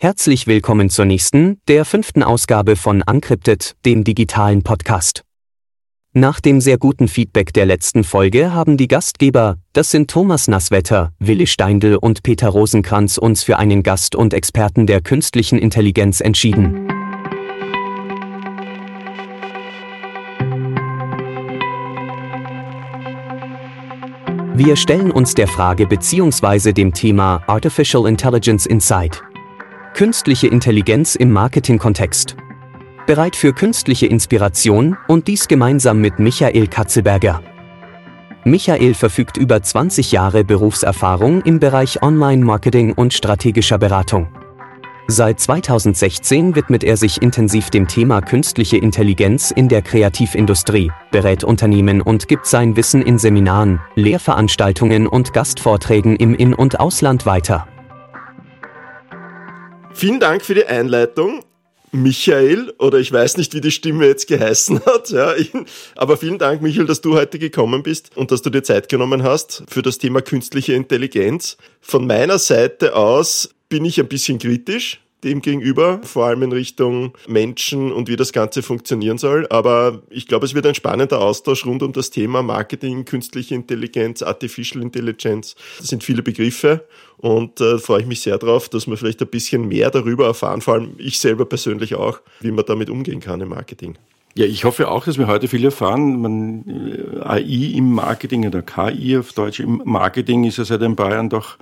Herzlich willkommen zur nächsten, der fünften Ausgabe von Uncrypted, dem digitalen Podcast. Nach dem sehr guten Feedback der letzten Folge haben die Gastgeber, das sind Thomas Nasswetter, Willi Steindl und Peter Rosenkranz uns für einen Gast und Experten der künstlichen Intelligenz entschieden. Wir stellen uns der Frage bzw. dem Thema Artificial Intelligence Inside. Künstliche Intelligenz im Marketing-Kontext. Bereit für künstliche Inspiration und dies gemeinsam mit Michael Katzelberger. Michael verfügt über 20 Jahre Berufserfahrung im Bereich Online-Marketing und strategischer Beratung. Seit 2016 widmet er sich intensiv dem Thema künstliche Intelligenz in der Kreativindustrie, berät Unternehmen und gibt sein Wissen in Seminaren, Lehrveranstaltungen und Gastvorträgen im In- und Ausland weiter. Vielen Dank für die Einleitung. Michael, oder ich weiß nicht, wie die Stimme jetzt geheißen hat, ja, aber vielen Dank, Michael, dass du heute gekommen bist und dass du dir Zeit genommen hast für das Thema künstliche Intelligenz. Von meiner Seite aus bin ich ein bisschen kritisch, dem gegenüber, vor allem in Richtung Menschen und wie das Ganze funktionieren soll. Aber ich glaube, es wird ein spannender Austausch rund um das Thema Marketing, künstliche Intelligenz, Artificial Intelligence. Das sind viele Begriffe und äh, freue ich mich sehr darauf, dass wir vielleicht ein bisschen mehr darüber erfahren, vor allem ich selber persönlich auch, wie man damit umgehen kann im Marketing. Ja, ich hoffe auch, dass wir heute viel erfahren. Man, äh, AI im Marketing oder KI auf Deutsch im Marketing ist ja seit ein paar Jahren doch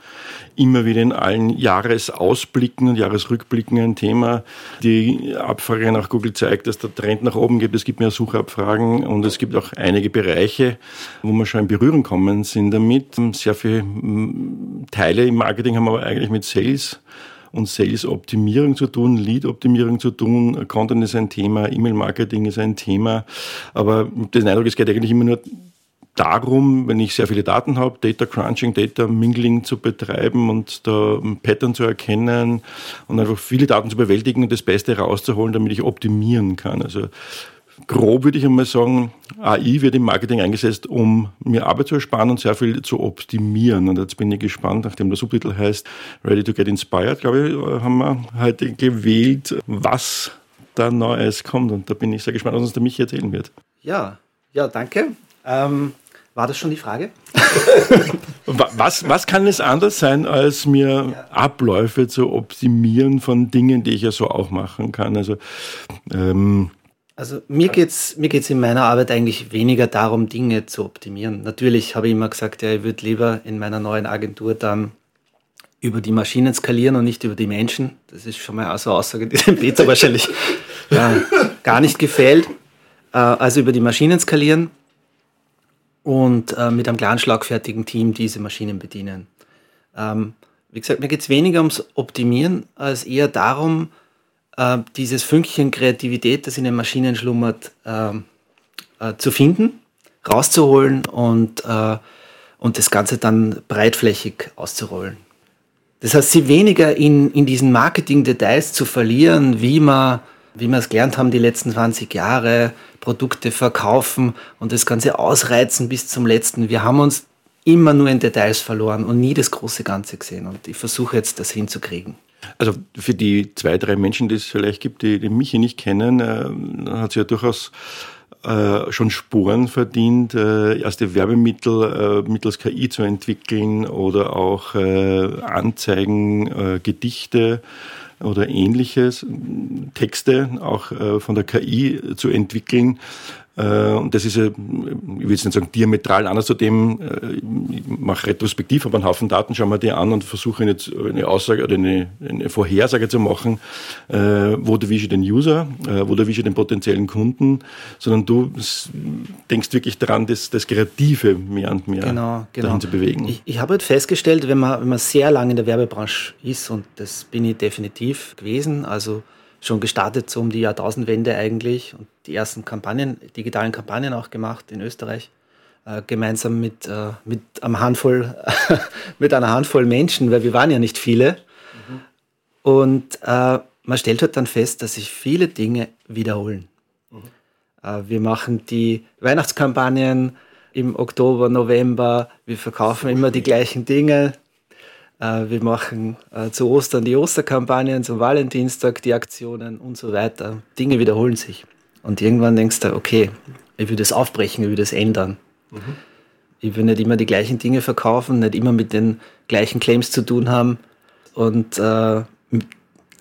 immer wieder in allen Jahresausblicken und Jahresrückblicken ein Thema. Die Abfrage nach Google zeigt, dass der Trend nach oben geht. Es gibt mehr Suchabfragen und es gibt auch einige Bereiche, wo wir schon in Berührung kommen sind damit. Sehr viele Teile im Marketing haben aber eigentlich mit Sales und Sales-Optimierung zu tun, Lead-Optimierung zu tun. Content ist ein Thema, E-Mail-Marketing ist ein Thema. Aber den Eindruck, es geht eigentlich immer nur darum, wenn ich sehr viele Daten habe, Data Crunching, Data Mingling zu betreiben und da ein Pattern zu erkennen und einfach viele Daten zu bewältigen und das Beste rauszuholen, damit ich optimieren kann. Also grob würde ich einmal sagen, AI wird im Marketing eingesetzt, um mir Arbeit zu ersparen und sehr viel zu optimieren. Und jetzt bin ich gespannt, nachdem der Subtitel heißt Ready to Get Inspired, glaube ich, äh, haben wir heute gewählt, was da Neues kommt. Und da bin ich sehr gespannt, was uns der Michi erzählen wird. Ja, ja, danke. Ähm, war das schon die Frage? was, was kann es anders sein, als mir ja. Abläufe zu optimieren von Dingen, die ich ja so auch machen kann? Also ähm, also mir geht es mir geht's in meiner Arbeit eigentlich weniger darum, Dinge zu optimieren. Natürlich habe ich immer gesagt, ja, ich würde lieber in meiner neuen Agentur dann über die Maschinen skalieren und nicht über die Menschen. Das ist schon mal eine Aussage, die dem Peter wahrscheinlich ja, gar nicht gefällt. Äh, also über die Maschinen skalieren und äh, mit einem kleinen schlagfertigen Team diese Maschinen bedienen. Ähm, wie gesagt, mir geht es weniger ums Optimieren, als eher darum, äh, dieses Fünkchen Kreativität, das in den Maschinen schlummert, äh, äh, zu finden, rauszuholen und, äh, und das Ganze dann breitflächig auszurollen. Das heißt, sie weniger in, in diesen Marketing-Details zu verlieren, wie man wie wir es gelernt haben die letzten 20 Jahre, Produkte verkaufen und das Ganze ausreizen bis zum letzten. Wir haben uns immer nur in Details verloren und nie das große Ganze gesehen. Und ich versuche jetzt, das hinzukriegen. Also für die zwei, drei Menschen, die es vielleicht gibt, die, die mich nicht kennen, äh, hat sie ja durchaus äh, schon Spuren verdient, äh, erste Werbemittel äh, mittels KI zu entwickeln oder auch Anzeigen, Gedichte oder ähnliches, Texte auch von der KI zu entwickeln, und das ist ich will jetzt nicht sagen diametral anders zu dem, äh, ich mache retrospektiv, aber einen Haufen Daten, schauen wir die an und versuche jetzt eine Aussage oder eine, eine Vorhersage zu machen, äh, wo erwische ich den User, wo erwische ich den potenziellen Kunden, sondern du denkst wirklich daran, das, das Kreative mehr und mehr genau, genau. dahin zu bewegen. Ich, ich habe halt festgestellt, wenn man, wenn man sehr lange in der Werbebranche ist, und das bin ich definitiv gewesen, also schon gestartet so um die Jahrtausendwende eigentlich und die ersten Kampagnen, digitalen Kampagnen auch gemacht in Österreich, äh, gemeinsam mit, äh, mit, einem Handvoll, mit einer Handvoll Menschen, weil wir waren ja nicht viele. Mhm. Und äh, man stellt halt dann fest, dass sich viele Dinge wiederholen. Mhm. Äh, wir machen die Weihnachtskampagnen im Oktober, November, wir verkaufen immer die gleichen Dinge. Äh, wir machen äh, zu Ostern die Osterkampagnen, zum Valentinstag die Aktionen und so weiter. Dinge wiederholen sich. Und irgendwann denkst du, okay, ich will das aufbrechen, ich will das ändern. Mhm. Ich will nicht immer die gleichen Dinge verkaufen, nicht immer mit den gleichen Claims zu tun haben und äh,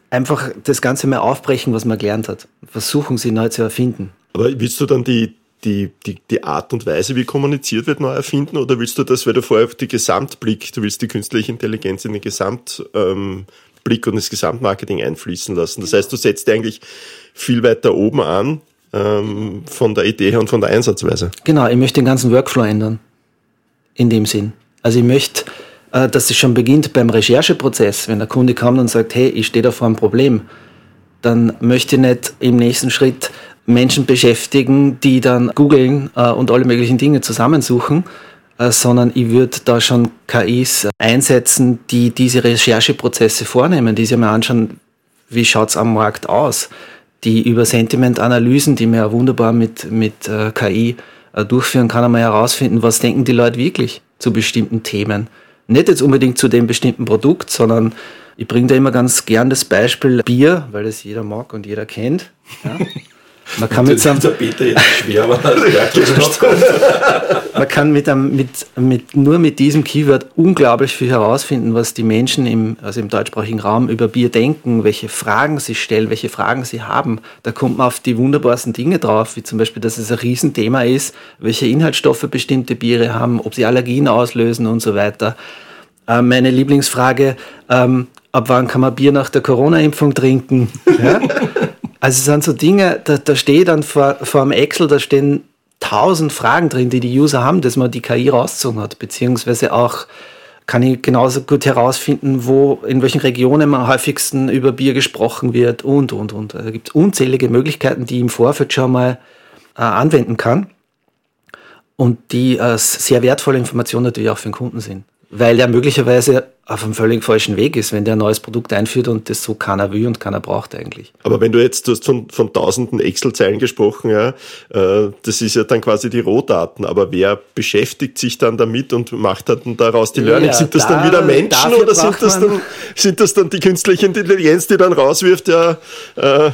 einfach das Ganze mal aufbrechen, was man gelernt hat. Versuchen, sie neu zu erfinden. Aber willst du dann die, die, die, die Art und Weise, wie kommuniziert wird, neu erfinden? Oder willst du das, weil du vorher die Gesamtblick, du willst die künstliche Intelligenz in den Gesamtblick ähm, und das Gesamtmarketing einfließen lassen? Das heißt, du setzt eigentlich viel weiter oben an ähm, von der Idee her und von der Einsatzweise. Genau, ich möchte den ganzen Workflow ändern. In dem Sinn. Also ich möchte, äh, dass es schon beginnt beim Rechercheprozess, wenn der Kunde kommt und sagt, hey, ich stehe da vor einem Problem, dann möchte ich nicht im nächsten Schritt Menschen beschäftigen, die dann googeln äh, und alle möglichen Dinge zusammensuchen, äh, sondern ich würde da schon KIs einsetzen, die diese Rechercheprozesse vornehmen, die sich mal anschauen, wie schaut es am Markt aus, die über Sentiment-Analysen, die man ja wunderbar mit, mit äh, KI durchführen kann, einmal herausfinden, was denken die Leute wirklich zu bestimmten Themen. Nicht jetzt unbedingt zu dem bestimmten Produkt, sondern ich bringe da immer ganz gern das Beispiel Bier, weil das jeder mag und jeder kennt. Ja. Man kann mit seinem schwer, Man kann mit, einem, mit, mit, nur mit diesem Keyword unglaublich viel herausfinden, was die Menschen im, also im deutschsprachigen Raum über Bier denken, welche Fragen sie stellen, welche Fragen sie haben. Da kommt man auf die wunderbarsten Dinge drauf, wie zum Beispiel, dass es ein Riesenthema ist, welche Inhaltsstoffe bestimmte Biere haben, ob sie Allergien auslösen und so weiter. Äh, meine Lieblingsfrage, ähm, ab wann kann man Bier nach der Corona-Impfung trinken? Ja? Also es sind so Dinge, da, da steht dann vor, vor einem Excel, da stehen tausend Fragen drin, die die User haben, dass man die KI rausgezogen hat, beziehungsweise auch kann ich genauso gut herausfinden, wo, in welchen Regionen am häufigsten über Bier gesprochen wird und, und, und. Da gibt es unzählige Möglichkeiten, die ich im Vorfeld schon mal äh, anwenden kann und die äh, sehr wertvolle Informationen natürlich auch für den Kunden sind weil der möglicherweise auf einem völlig falschen Weg ist, wenn der ein neues Produkt einführt und das so keiner will und keiner braucht eigentlich. Aber wenn du jetzt, du hast von, von tausenden Excel-Zeilen gesprochen, ja, äh, das ist ja dann quasi die Rohdaten, aber wer beschäftigt sich dann damit und macht dann daraus die Learning? Ja, sind das da, dann wieder Menschen oder sind das dann, sind das dann die künstliche Intelligenz, die dann rauswirft, ja, äh,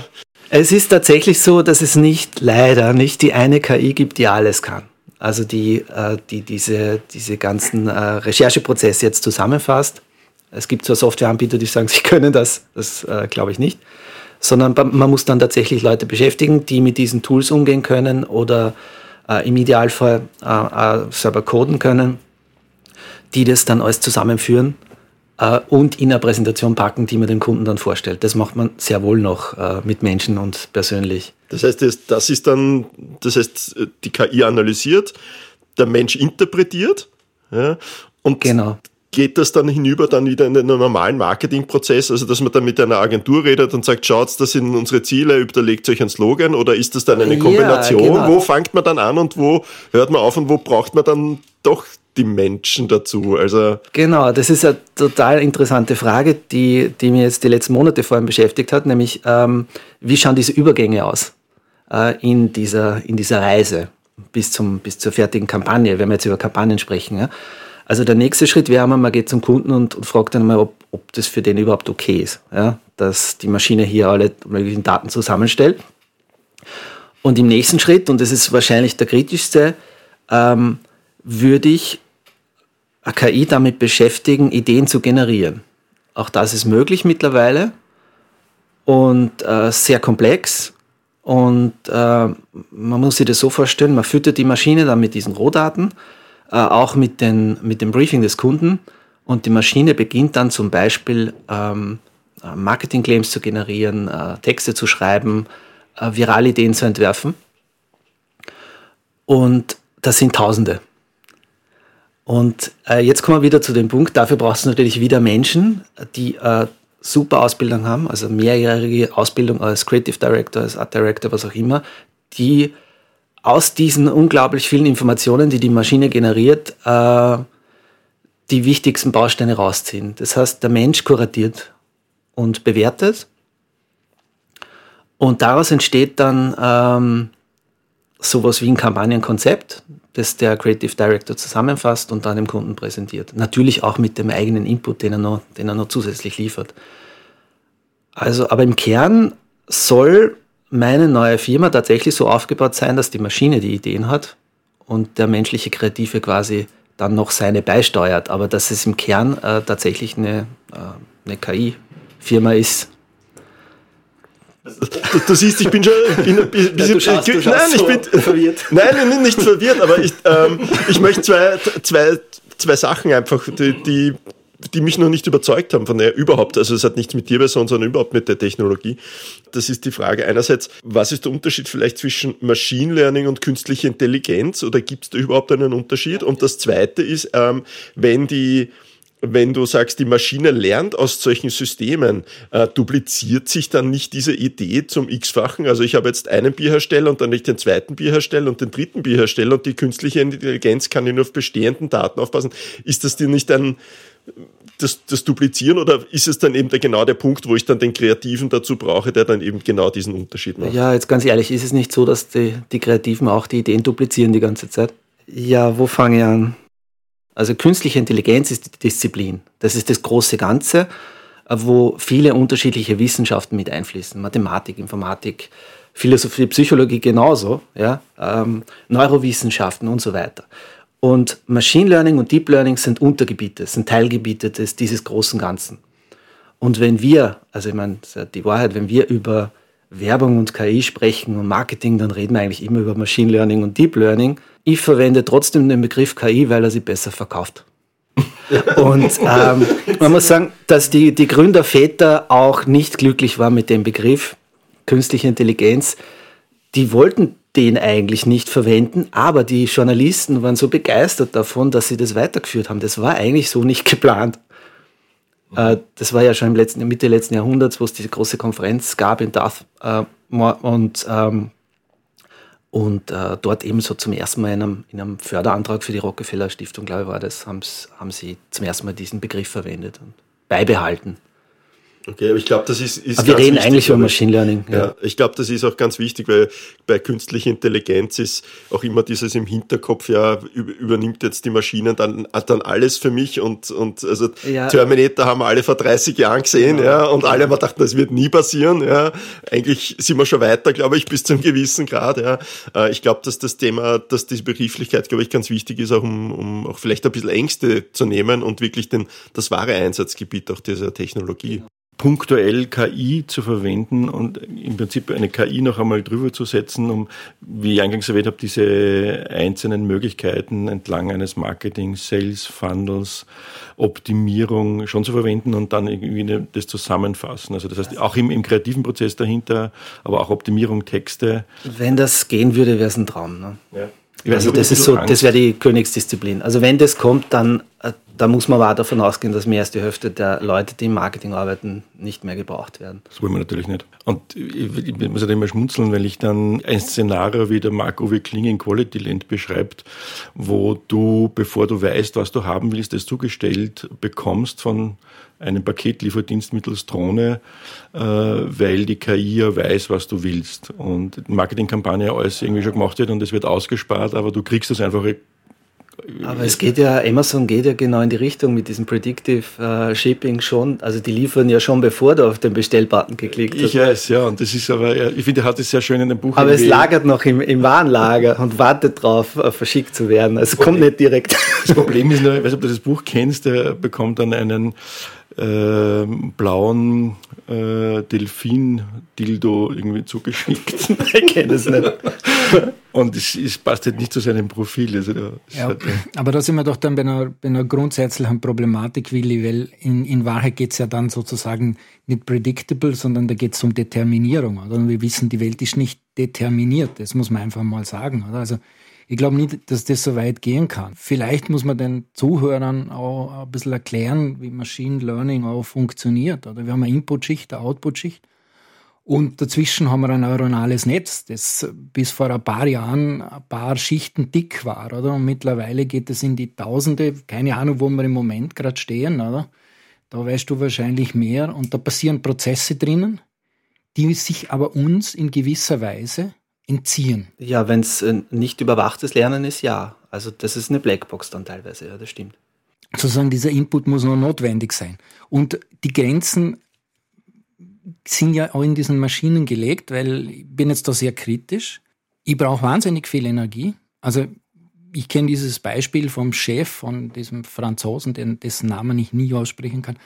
es ist tatsächlich so, dass es nicht, leider, nicht die eine KI gibt, die alles kann also die, äh, die diese, diese ganzen äh, Rechercheprozesse jetzt zusammenfasst. Es gibt zwar Softwareanbieter, die sagen, sie können das, das äh, glaube ich nicht, sondern man muss dann tatsächlich Leute beschäftigen, die mit diesen Tools umgehen können oder im Idealfall selber coden können, die das dann alles zusammenführen äh, und in eine Präsentation packen, die man dem Kunden dann vorstellt. Das macht man sehr wohl noch äh, mit Menschen und persönlich. Das heißt, das, das ist dann, das heißt, die KI analysiert, der Mensch interpretiert ja, und genau geht das dann hinüber dann wieder in den normalen Marketingprozess, also dass man dann mit einer Agentur redet und sagt, schaut, das sind unsere Ziele, überlegt euch ein Slogan oder ist das dann eine Kombination? Ja, genau. Wo fängt man dann an und wo hört man auf und wo braucht man dann doch die Menschen dazu? Also genau, das ist eine total interessante Frage, die, die mir jetzt die letzten Monate vor allem beschäftigt hat, nämlich ähm, wie schauen diese Übergänge aus äh, in, dieser, in dieser Reise bis, zum, bis zur fertigen Kampagne, wenn wir jetzt über Kampagnen sprechen. Ja? Also der nächste Schritt wäre mal, man geht zum Kunden und, und fragt dann mal, ob, ob das für den überhaupt okay ist, ja? dass die Maschine hier alle möglichen Daten zusammenstellt. Und im nächsten Schritt, und das ist wahrscheinlich der kritischste, ähm, würde ich eine KI damit beschäftigen, Ideen zu generieren. Auch das ist möglich mittlerweile und äh, sehr komplex. Und äh, man muss sich das so vorstellen, man füttert die Maschine dann mit diesen Rohdaten, äh, auch mit, den, mit dem Briefing des Kunden. Und die Maschine beginnt dann zum Beispiel ähm, äh, Marketing-Claims zu generieren, äh, Texte zu schreiben, äh, Viralideen zu entwerfen. Und das sind Tausende. Und äh, jetzt kommen wir wieder zu dem Punkt, dafür brauchst du natürlich wieder Menschen, die äh, super Ausbildung haben, also mehrjährige Ausbildung als Creative Director, als Art Director, was auch immer, die aus diesen unglaublich vielen Informationen, die die Maschine generiert, äh, die wichtigsten Bausteine rausziehen. Das heißt, der Mensch kuratiert und bewertet und daraus entsteht dann ähm, sowas wie ein Kampagnenkonzept, das der Creative Director zusammenfasst und dann dem Kunden präsentiert. Natürlich auch mit dem eigenen Input, den er noch, den er noch zusätzlich liefert. Also, aber im Kern soll meine neue Firma tatsächlich so aufgebaut sein, dass die Maschine die Ideen hat und der menschliche Kreative quasi dann noch seine beisteuert, aber dass es im Kern äh, tatsächlich eine, äh, eine KI-Firma ist, Du, du, siehst, ich bin schon bin ein bisschen, ja, schaust, äh, nein, ich bin verwirrt. Nein, nicht verwirrt, aber ich, ähm, ich möchte zwei, zwei, zwei Sachen einfach, die, die, die mich noch nicht überzeugt haben von der überhaupt. Also es hat nichts mit dir besonders, sondern überhaupt mit der Technologie. Das ist die Frage einerseits, was ist der Unterschied vielleicht zwischen Machine Learning und künstlicher Intelligenz oder gibt es da überhaupt einen Unterschied? Und das zweite ist, ähm, wenn die wenn du sagst, die Maschine lernt aus solchen Systemen, äh, dupliziert sich dann nicht diese Idee zum x-fachen? Also ich habe jetzt einen Bierhersteller und dann nicht den zweiten Bierhersteller und den dritten Bierhersteller und die künstliche Intelligenz kann ja nur auf bestehenden Daten aufpassen. Ist das dir nicht ein das, das Duplizieren oder ist es dann eben der, genau der Punkt, wo ich dann den Kreativen dazu brauche, der dann eben genau diesen Unterschied macht? Ja, jetzt ganz ehrlich, ist es nicht so, dass die, die Kreativen auch die Ideen duplizieren die ganze Zeit? Ja, wo fange ich an? Also künstliche Intelligenz ist die Disziplin. Das ist das große Ganze, wo viele unterschiedliche Wissenschaften mit einfließen. Mathematik, Informatik, Philosophie, Psychologie genauso, ja, ähm, Neurowissenschaften und so weiter. Und Machine Learning und Deep Learning sind Untergebiete, sind Teilgebiete des, dieses großen Ganzen. Und wenn wir, also ich meine, die Wahrheit, wenn wir über Werbung und KI sprechen und Marketing, dann reden wir eigentlich immer über Machine Learning und Deep Learning. Ich verwende trotzdem den Begriff KI, weil er sie besser verkauft. und ähm, man muss sagen, dass die, die Gründerväter auch nicht glücklich waren mit dem Begriff künstliche Intelligenz. Die wollten den eigentlich nicht verwenden, aber die Journalisten waren so begeistert davon, dass sie das weitergeführt haben. Das war eigentlich so nicht geplant. Äh, das war ja schon im letzten, Mitte letzten Jahrhunderts, wo es diese große Konferenz gab in Darth äh, und ähm, und äh, dort ebenso zum ersten Mal in einem, in einem, Förderantrag für die Rockefeller Stiftung, glaube ich, war das, haben sie zum ersten Mal diesen Begriff verwendet und beibehalten. Okay, aber ich glaube, das ist, ist aber wir reden wichtig, eigentlich über Machine Learning. Ja, ja ich glaube, das ist auch ganz wichtig, weil bei künstlicher Intelligenz ist auch immer dieses im Hinterkopf, ja, übernimmt jetzt die Maschine dann, dann alles für mich und, und also ja. Terminator haben wir alle vor 30 Jahren gesehen, genau. ja, und alle haben gedacht, das wird nie passieren, ja. Eigentlich sind wir schon weiter, glaube ich, bis zu einem gewissen Grad, ja. Äh, ich glaube, dass das Thema, dass diese Begrifflichkeit, glaube ich, ganz wichtig ist, auch um, um auch vielleicht ein bisschen Ängste zu nehmen und wirklich den, das wahre Einsatzgebiet auch dieser Technologie punktuell KI zu verwenden und im Prinzip eine KI noch einmal drüber zu setzen, um, wie ich eingangs erwähnt habe, diese einzelnen Möglichkeiten entlang eines Marketing, Sales, Funnels, Optimierung schon zu verwenden und dann irgendwie das zusammenfassen. Also das heißt auch im, im kreativen Prozess dahinter, aber auch Optimierung, Texte. Wenn das gehen würde, wäre es ein Traum. Ne? Ja. Also das ist so, das wäre die Königsdisziplin. Also wenn das kommt, dann äh, da muss man aber davon ausgehen, dass mehr als die Hälfte der Leute, die im Marketing arbeiten, nicht mehr gebraucht werden. Das wollen wir natürlich nicht. Und ich, ich muss halt immer schmunzeln, weil ich dann ein Szenario wie der Marc-Uwe Kling in Quality Land beschreibt, wo du, bevor du weißt, was du haben willst, das zugestellt bekommst von einem Paketlieferdienst mittels Drohne, äh, weil die KI ja weiß, was du willst. Und Marketingkampagne alles irgendwie schon gemacht wird und es wird ausgespart, aber du kriegst das einfach aber es geht ja, Amazon geht ja genau in die Richtung mit diesem Predictive uh, Shipping schon. Also die liefern ja schon, bevor du auf den Bestellbutton geklickt hast. Ich weiß, ja. Und das ist aber, ich finde, er hat es sehr schön in dem Buch. Aber es lagert noch im, im Warenlager und wartet darauf, uh, verschickt zu werden. Also kommt nicht direkt. Das Problem ist nur, ich weiß nicht, ob du das Buch kennst, der bekommt dann einen äh, blauen äh, Delfin-Dildo irgendwie zugeschickt. ich kenne es nicht. Und es, es, passt halt nicht zu seinem Profil. Also da ja, halt aber da sind wir doch dann bei einer, bei einer grundsätzlichen Problematik, Willi, weil in, in Wahrheit geht es ja dann sozusagen nicht predictable, sondern da geht es um Determinierung. Oder? Und wir wissen, die Welt ist nicht determiniert, das muss man einfach mal sagen. Oder? Also ich glaube nicht, dass das so weit gehen kann. Vielleicht muss man den Zuhörern auch ein bisschen erklären, wie Machine Learning auch funktioniert. Oder wir haben eine Input-Schicht, eine Output-Schicht. Und dazwischen haben wir ein neuronales Netz, das bis vor ein paar Jahren ein paar Schichten dick war, oder? Und mittlerweile geht es in die Tausende, keine Ahnung, wo wir im Moment gerade stehen, oder? Da weißt du wahrscheinlich mehr. Und da passieren Prozesse drinnen, die sich aber uns in gewisser Weise entziehen? Ja, wenn es äh, nicht überwachtes Lernen ist, ja. Also das ist eine Blackbox dann teilweise, ja, das stimmt. Sozusagen dieser Input muss nur notwendig sein. Und die Grenzen sind ja auch in diesen Maschinen gelegt, weil ich bin jetzt da sehr kritisch. Ich brauche wahnsinnig viel Energie. Also ich kenne dieses Beispiel vom Chef von diesem Franzosen, dessen Namen ich nie aussprechen kann,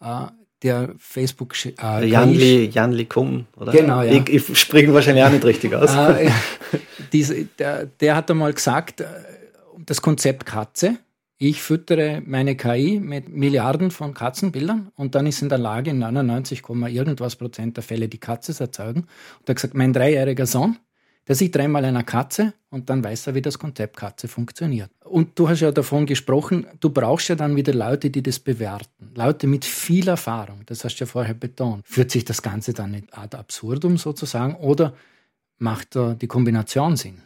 äh, der Facebook. Äh, Janli, Janli Kung, oder? Genau, ja. Ich, ich spreche wahrscheinlich auch nicht richtig aus. Äh, diese, der, der hat einmal gesagt, äh, das Konzept Katze. Ich füttere meine KI mit Milliarden von Katzenbildern und dann ist in der Lage, 99, irgendwas Prozent der Fälle die Katze zu erzeugen. Und er hat gesagt, mein dreijähriger Sohn der sieht dreimal eine Katze und dann weiß er, wie das Konzept Katze funktioniert. Und du hast ja davon gesprochen, du brauchst ja dann wieder Leute, die das bewerten. Leute mit viel Erfahrung, das hast du ja vorher betont. Führt sich das Ganze dann nicht ad absurdum sozusagen oder macht da die Kombination Sinn?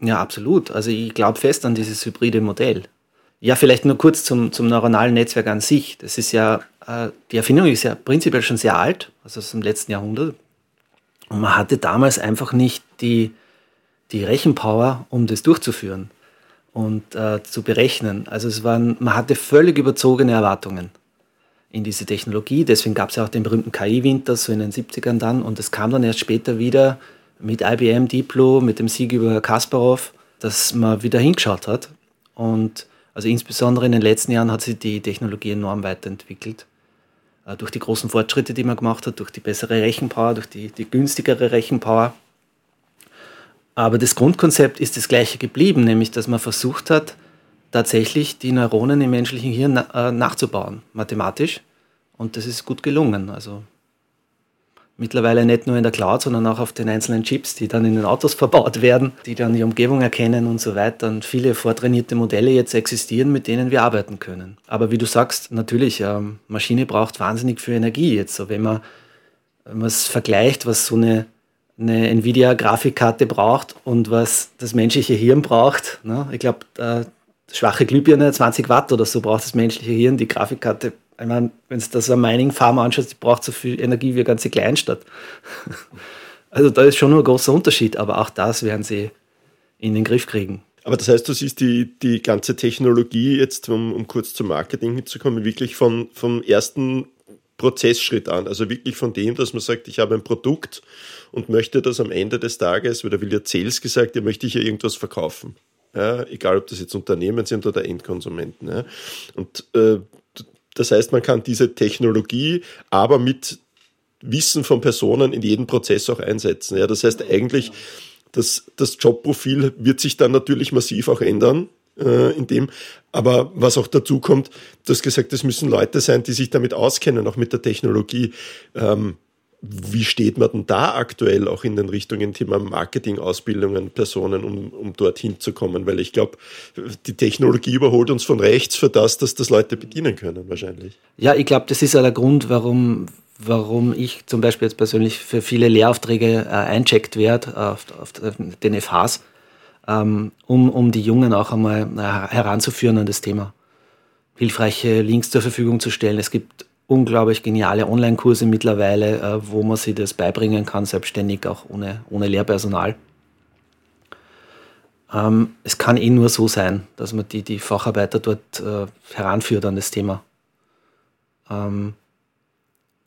Ja, absolut. Also ich glaube fest an dieses hybride Modell. Ja, vielleicht nur kurz zum, zum neuronalen Netzwerk an sich. Das ist ja, äh, die Erfindung ist ja prinzipiell schon sehr alt, also aus dem letzten Jahrhundert. Und man hatte damals einfach nicht die, die Rechenpower, um das durchzuführen und äh, zu berechnen. Also es waren, man hatte völlig überzogene Erwartungen in diese Technologie. Deswegen gab es ja auch den berühmten KI-Winter, so in den 70ern dann. Und es kam dann erst später wieder mit IBM Diplo, mit dem Sieg über Kasparov, dass man wieder hingeschaut hat. Und also insbesondere in den letzten Jahren hat sich die Technologie enorm weiterentwickelt. Äh, durch die großen Fortschritte, die man gemacht hat, durch die bessere Rechenpower, durch die, die günstigere Rechenpower. Aber das Grundkonzept ist das gleiche geblieben, nämlich dass man versucht hat, tatsächlich die Neuronen im menschlichen Hirn äh, nachzubauen, mathematisch. Und das ist gut gelungen. Also mittlerweile nicht nur in der Cloud, sondern auch auf den einzelnen Chips, die dann in den Autos verbaut werden, die dann die Umgebung erkennen und so weiter. Und viele vortrainierte Modelle jetzt existieren, mit denen wir arbeiten können. Aber wie du sagst, natürlich, ähm, Maschine braucht wahnsinnig viel Energie jetzt. So, wenn man es vergleicht, was so eine, eine Nvidia-Grafikkarte braucht und was das menschliche Hirn braucht. Ne? Ich glaube, äh, schwache Glühbirne, 20 Watt oder so braucht das menschliche Hirn, die Grafikkarte ich meine, wenn du das eine Mining Farm anschaust, die braucht so viel Energie wie eine ganze Kleinstadt. Also da ist schon nur ein großer Unterschied, aber auch das werden sie in den Griff kriegen. Aber das heißt, du siehst die, die ganze Technologie jetzt, um, um kurz zum Marketing hinzukommen, wirklich von, vom ersten Prozessschritt an. Also wirklich von dem, dass man sagt, ich habe ein Produkt und möchte das am Ende des Tages, oder will ja Sales gesagt, ja möchte ich ja irgendwas verkaufen. Ja, egal, ob das jetzt Unternehmen sind oder Endkonsumenten. Ja. Und äh, das heißt, man kann diese Technologie aber mit Wissen von Personen in jedem Prozess auch einsetzen. Ja, das heißt eigentlich, das, das Jobprofil wird sich dann natürlich massiv auch ändern. Äh, in dem, aber was auch dazu kommt, du hast gesagt, es müssen Leute sein, die sich damit auskennen, auch mit der Technologie. Ähm, wie steht man denn da aktuell auch in den Richtungen Thema Marketing, Ausbildungen, Personen, um, um dorthin zu kommen? Weil ich glaube, die Technologie überholt uns von rechts für das, dass das Leute bedienen können, wahrscheinlich. Ja, ich glaube, das ist ja der Grund, warum, warum ich zum Beispiel jetzt persönlich für viele Lehraufträge äh, eincheckt werde auf, auf, den FHs, ähm, um, um die Jungen auch einmal äh, heranzuführen an das Thema. Hilfreiche Links zur Verfügung zu stellen. Es gibt unglaublich geniale Online-Kurse mittlerweile, äh, wo man sich das beibringen kann, selbstständig, auch ohne, ohne Lehrpersonal. Ähm, es kann eh nur so sein, dass man die, die Facharbeiter dort äh, heranführt an das Thema. Ähm,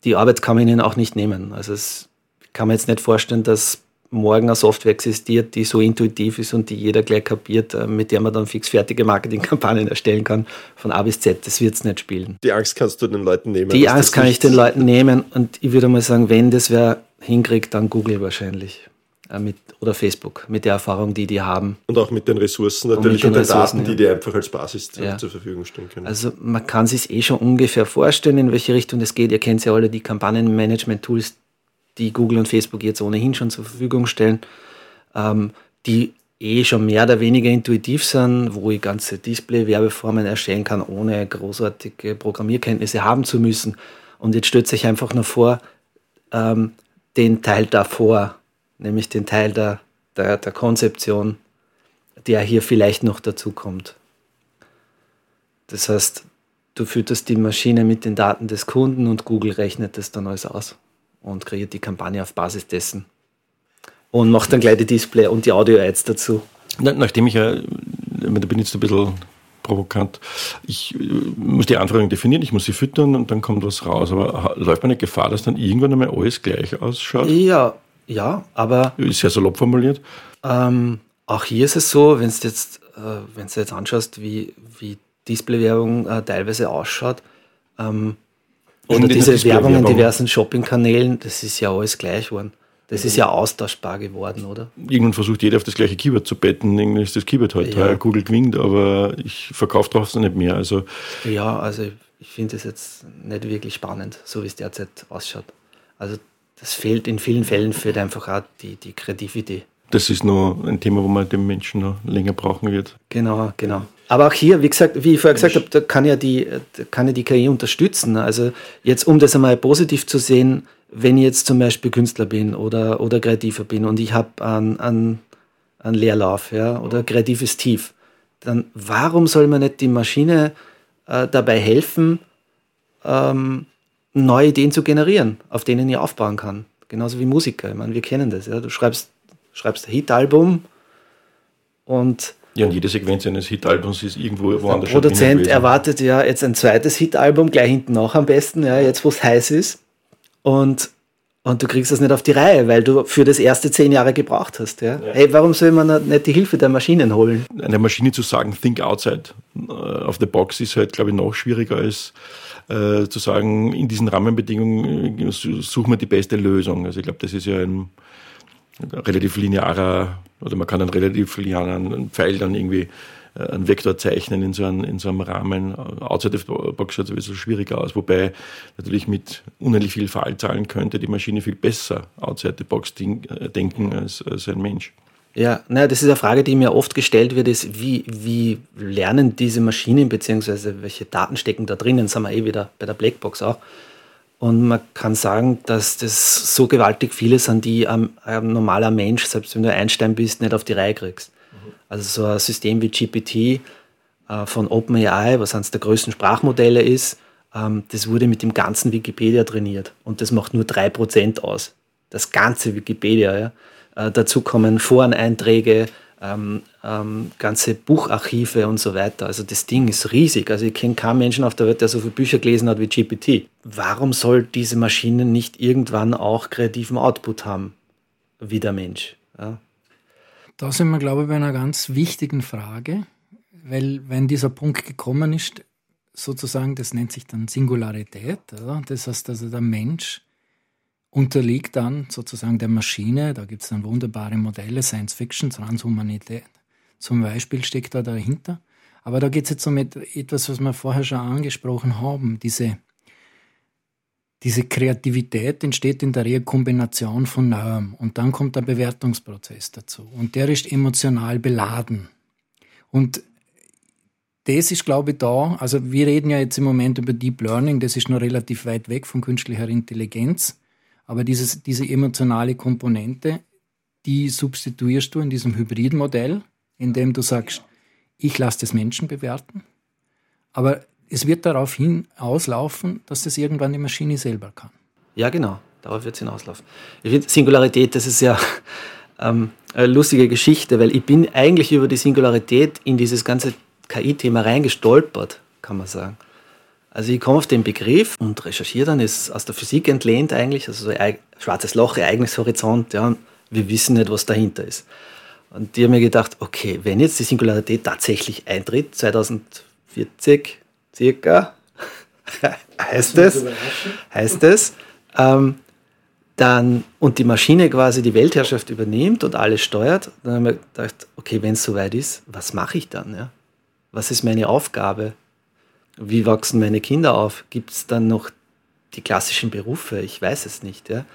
die Arbeit kann man ihnen auch nicht nehmen. Also es kann man jetzt nicht vorstellen, dass morgen eine Software existiert, die so intuitiv ist und die jeder gleich kapiert, äh, mit der man dann fixfertige Marketingkampagnen erstellen kann, von A bis Z. Das wird es nicht spielen. Die Angst kannst du den Leuten nehmen. Die Angst kann ich den Leuten nehmen und ich würde mal sagen, wenn das wer hinkriegt, dann Google wahrscheinlich. Äh, mit, oder Facebook, mit der Erfahrung, die die haben. Und auch mit den Ressourcen natürlich und, den, und den Ressourcen, Daten, die dir einfach als Basis ja. zur Verfügung stehen können. Also man kann sich eh schon ungefähr vorstellen, in welche Richtung das geht. Ihr kennt ja alle die Kampagnenmanagement-Tools, die Google und Facebook jetzt ohnehin schon zur Verfügung stellen, ähm, die eh schon mehr oder weniger intuitiv sind, wo ich ganze Display-Werbeformen erstellen kann, ohne großartige Programmierkenntnisse haben zu müssen. Und jetzt stellt sich einfach nur vor, ähm, den Teil davor, nämlich den Teil der, der, der Konzeption, der hier vielleicht noch dazu kommt. Das heißt, du fütterst die Maschine mit den Daten des Kunden und Google rechnet das dann alles aus und kreiert die Kampagne auf Basis dessen. und mache dann gleich die Display und die Audio-Aids dazu. Nachdem ich ja, da bin ich jetzt ein bisschen provokant. Ich äh, muss die Anforderungen definieren, ich muss sie füttern und dann kommt was raus. Aber läuft man eine Gefahr, dass dann irgendwann einmal alles gleich ausschaut? Ja, ja, aber. Ist sehr salopp formuliert. Ähm, auch hier ist es so, wenn du jetzt, äh, wenn du jetzt anschaust, wie, wie Displaywerbung äh, teilweise ausschaut, ähm, oder diese Werbung in diversen Shopping-Kanälen, das ist ja alles gleich geworden. Das ist ja austauschbar geworden, oder? Irgendwann versucht jeder auf das gleiche Keyword zu betten. Irgendwie ist das Keyword halt ja. teuer. Google gewinnt, aber ich verkaufe draußen nicht mehr. Also ja, also ich finde es jetzt nicht wirklich spannend, so wie es derzeit ausschaut. Also das fehlt in vielen Fällen fehlt einfach auch die, die Kreativität. Das ist noch ein Thema, wo man den Menschen noch länger brauchen wird. Genau, genau. Aber auch hier, wie gesagt, wie ich vorher gesagt habe, da kann ja die, kann ja die KI unterstützen. Also jetzt, um das einmal positiv zu sehen, wenn ich jetzt zum Beispiel Künstler bin oder, oder Kreativer bin und ich habe einen, einen, einen Leerlauf ja, oder kreatives Tief, dann warum soll man nicht die Maschine äh, dabei helfen, ähm, neue Ideen zu generieren, auf denen ich aufbauen kann? Genauso wie Musiker. Ich meine, wir kennen das. Ja. Du schreibst, schreibst ein Hitalbum und ja, und jede Sequenz eines Hitalbums ist irgendwo woanders. Der Produzent erwartet ja jetzt ein zweites Hitalbum, gleich hinten nach am besten, ja, jetzt wo es heiß ist. Und, und du kriegst das nicht auf die Reihe, weil du für das erste zehn Jahre gebraucht hast. Ja? ja. Hey, warum soll man nicht die Hilfe der Maschinen holen? Eine Maschine zu sagen, think outside äh, of the box, ist halt, glaube ich, noch schwieriger als äh, zu sagen, in diesen Rahmenbedingungen äh, suchen wir die beste Lösung. Also ich glaube, das ist ja ein relativ linearer, oder man kann einen relativ linearen Pfeil dann irgendwie äh, einen Vektor zeichnen in so einem, in so einem Rahmen. Outside of the box schaut sowieso schwieriger aus, wobei natürlich mit unendlich viel Fallzahlen könnte die Maschine viel besser outside the box äh, denken als, als ein Mensch. Ja, naja, das ist eine Frage, die mir oft gestellt wird, ist, wie, wie lernen diese Maschinen, beziehungsweise welche Daten stecken da drinnen, sind wir eh wieder bei der Blackbox auch. Und man kann sagen, dass das so gewaltig viele sind, die ein, ein normaler Mensch, selbst wenn du Einstein bist, nicht auf die Reihe kriegst. Also so ein System wie GPT äh, von OpenAI, was eines der größten Sprachmodelle ist, ähm, das wurde mit dem ganzen Wikipedia trainiert und das macht nur 3% aus. Das ganze Wikipedia. Ja. Äh, dazu kommen Foreneinträge, ähm, ähm, ganze Bucharchive und so weiter. Also das Ding ist riesig. Also ich kenne keinen Menschen auf der Welt, der so viele Bücher gelesen hat wie GPT. Warum soll diese Maschine nicht irgendwann auch kreativen Output haben wie der Mensch? Ja. Da sind wir, glaube ich, bei einer ganz wichtigen Frage, weil wenn dieser Punkt gekommen ist, sozusagen, das nennt sich dann Singularität, oder? das heißt also der Mensch unterliegt dann sozusagen der Maschine, da gibt es dann wunderbare Modelle, Science Fiction, Transhumanität zum Beispiel steckt da dahinter. Aber da geht es jetzt um etwas, was wir vorher schon angesprochen haben, diese diese Kreativität entsteht in der Rekombination von Neuem und dann kommt der Bewertungsprozess dazu. Und der ist emotional beladen. Und das ist, glaube ich, da, also wir reden ja jetzt im Moment über Deep Learning, das ist noch relativ weit weg von künstlicher Intelligenz, aber dieses, diese emotionale Komponente, die substituierst du in diesem Hybridmodell, indem du sagst, ich lasse das Menschen bewerten, aber es wird darauf hinauslaufen, dass das irgendwann die Maschine selber kann. Ja, genau. Darauf wird es hinauslaufen. Ich finde Singularität, das ist ja ähm, eine lustige Geschichte, weil ich bin eigentlich über die Singularität in dieses ganze KI-Thema reingestolpert, kann man sagen. Also ich komme auf den Begriff und recherchiere dann, ist aus der Physik entlehnt eigentlich, also so ein schwarzes Loch, Ereignishorizont, ja, wir wissen nicht, was dahinter ist. Und die haben mir gedacht, okay, wenn jetzt die Singularität tatsächlich eintritt, 2040, circa, heißt es, heißt es, ähm, dann, und die Maschine quasi die Weltherrschaft übernimmt und alles steuert, dann haben wir gedacht, okay, wenn es soweit ist, was mache ich dann? Ja? Was ist meine Aufgabe? Wie wachsen meine Kinder auf? Gibt es dann noch die klassischen Berufe? Ich weiß es nicht. Ja?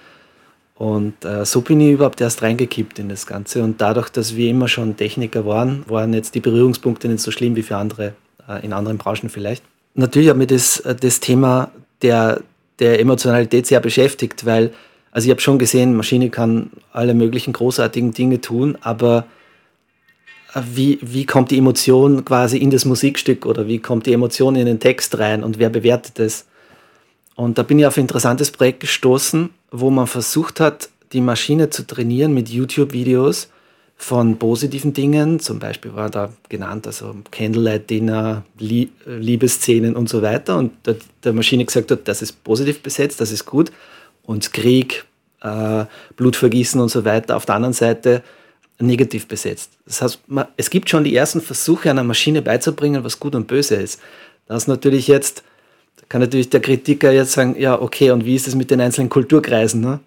Und äh, so bin ich überhaupt erst reingekippt in das Ganze. Und dadurch, dass wir immer schon Techniker waren, waren jetzt die Berührungspunkte nicht so schlimm wie für andere, äh, in anderen Branchen vielleicht natürlich hat mich das, äh, das Thema der, der Emotionalität sehr beschäftigt, weil, also ich habe schon gesehen, Maschine kann alle möglichen großartigen Dinge tun, aber wie, wie kommt die Emotion quasi in das Musikstück oder wie kommt die Emotion in den Text rein und wer bewertet das? Und da bin ich auf ein interessantes Projekt gestoßen, wo man versucht hat, die Maschine zu trainieren mit YouTube-Videos von positiven Dingen, zum Beispiel war da genannt, also Candlelight-Dinner, Liebesszenen und so weiter. Und der, der Maschine gesagt hat, das ist positiv besetzt, das ist gut. Und Krieg, äh, Blutvergießen und so weiter auf der anderen Seite negativ besetzt. Das heißt, man, es gibt schon die ersten Versuche, einer Maschine beizubringen, was gut und böse ist. Das natürlich jetzt, kann natürlich der Kritiker jetzt sagen, ja, okay, und wie ist es mit den einzelnen Kulturkreisen? Ne?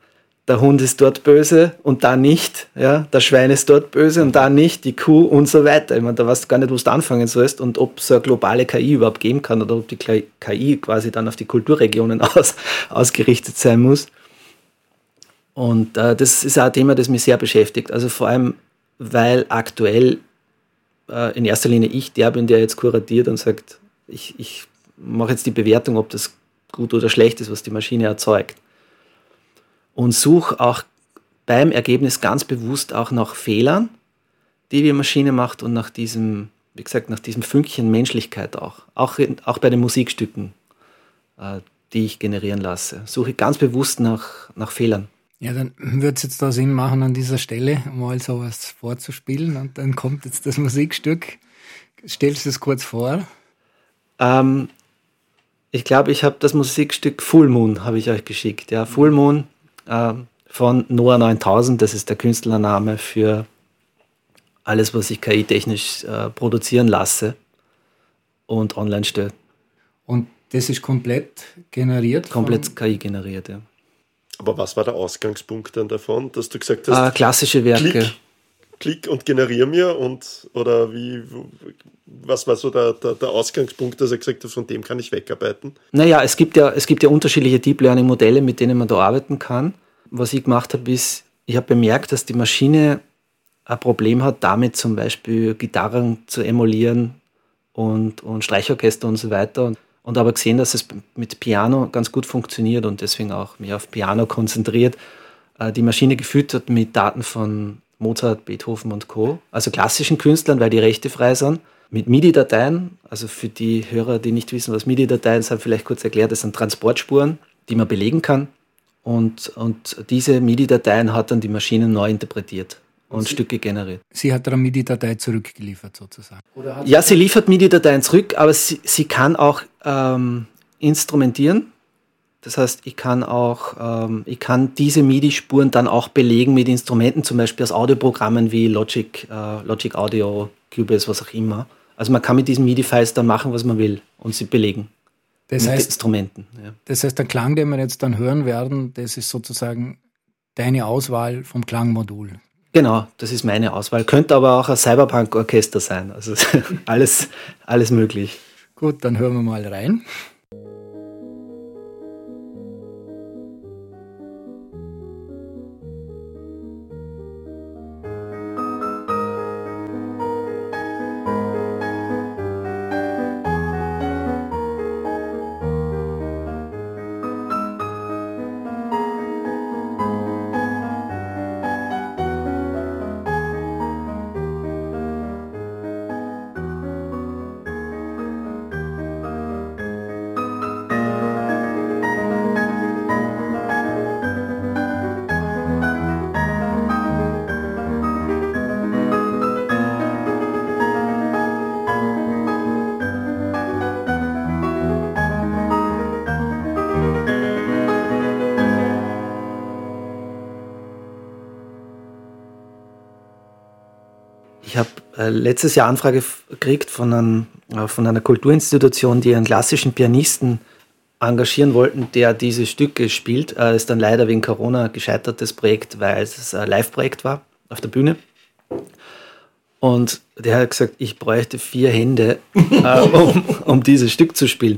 Der Hund ist dort böse und da nicht, ja, der Schwein ist dort böse und da nicht, die Kuh und so weiter. Ich meine, da weißt du gar nicht, wo du anfangen sollst und ob es so eine globale KI überhaupt geben kann oder ob die KI quasi dann auf die Kulturregionen aus, ausgerichtet sein muss. Und äh, das ist auch ein Thema, das mich sehr beschäftigt. Also vor allem, weil aktuell äh, in erster Linie ich der bin, der jetzt kuratiert und sagt, ich, ich mache jetzt die Bewertung, ob das gut oder schlecht ist, was die Maschine erzeugt. Und suche auch beim Ergebnis ganz bewusst auch nach Fehlern, die die Maschine macht und nach diesem, wie gesagt, nach diesem Fünkchen Menschlichkeit auch. Auch, auch bei den Musikstücken, äh, die ich generieren lasse. Suche ganz bewusst nach, nach Fehlern. Ja, dann würde es jetzt da Sinn machen, an dieser Stelle mal sowas vorzuspielen und dann kommt jetzt das Musikstück. Stellst du es kurz vor? Ähm, ich glaube, ich habe das Musikstück Full Moon habe ich euch geschickt. Ja, Full Moon äh, von Noah 9000, das ist der Künstlername für alles, was ich KI-technisch äh, produzieren lasse und online stelle. Und das ist komplett generiert? Komplett KI generiert, ja. Aber was war der Ausgangspunkt dann davon, dass du gesagt hast? Ah, klassische Werke. Klick, klick und generiere mir und oder wie was war so der, der, der, Ausgangspunkt, dass er gesagt hat, von dem kann ich wegarbeiten? Naja, es gibt ja, es gibt ja unterschiedliche Deep Learning Modelle, mit denen man da arbeiten kann. Was ich gemacht habe, ist, ich habe bemerkt, dass die Maschine ein Problem hat, damit zum Beispiel Gitarren zu emulieren und, und Streichorchester und so weiter und aber gesehen, dass es mit Piano ganz gut funktioniert und deswegen auch mehr auf Piano konzentriert. Äh, die Maschine gefüttert mit Daten von Mozart, Beethoven und Co., also klassischen Künstlern, weil die Rechte frei sind, mit MIDI-Dateien, also für die Hörer, die nicht wissen, was MIDI-Dateien sind, vielleicht kurz erklärt, das sind Transportspuren, die man belegen kann. Und, und diese MIDI-Dateien hat dann die Maschine neu interpretiert und sie, Stücke generiert. Sie hat eine MIDI-Datei zurückgeliefert sozusagen. ja, sie liefert MIDI-Dateien zurück, aber sie, sie kann auch ähm, instrumentieren. Das heißt, ich kann auch, ähm, ich kann diese MIDI-Spuren dann auch belegen mit Instrumenten, zum Beispiel aus Audioprogrammen wie Logic, äh, Logic Audio, Cubase, was auch immer. Also man kann mit diesen MIDI-Files dann machen, was man will und sie belegen. Das mit heißt, Instrumenten. Ja. Das heißt, der Klang, den wir jetzt dann hören werden, das ist sozusagen deine Auswahl vom Klangmodul. Genau, das ist meine Auswahl. Könnte aber auch ein Cyberpunk-Orchester sein. Also alles, alles möglich. Gut, dann hören wir mal rein. Letztes Jahr Anfrage gekriegt von, einem, äh, von einer Kulturinstitution, die einen klassischen Pianisten engagieren wollten, der diese Stücke spielt. Äh, ist dann leider wegen Corona gescheitert, das Projekt, weil es ein Live-Projekt war auf der Bühne. Und der hat gesagt, ich bräuchte vier Hände, äh, um, um dieses Stück zu spielen.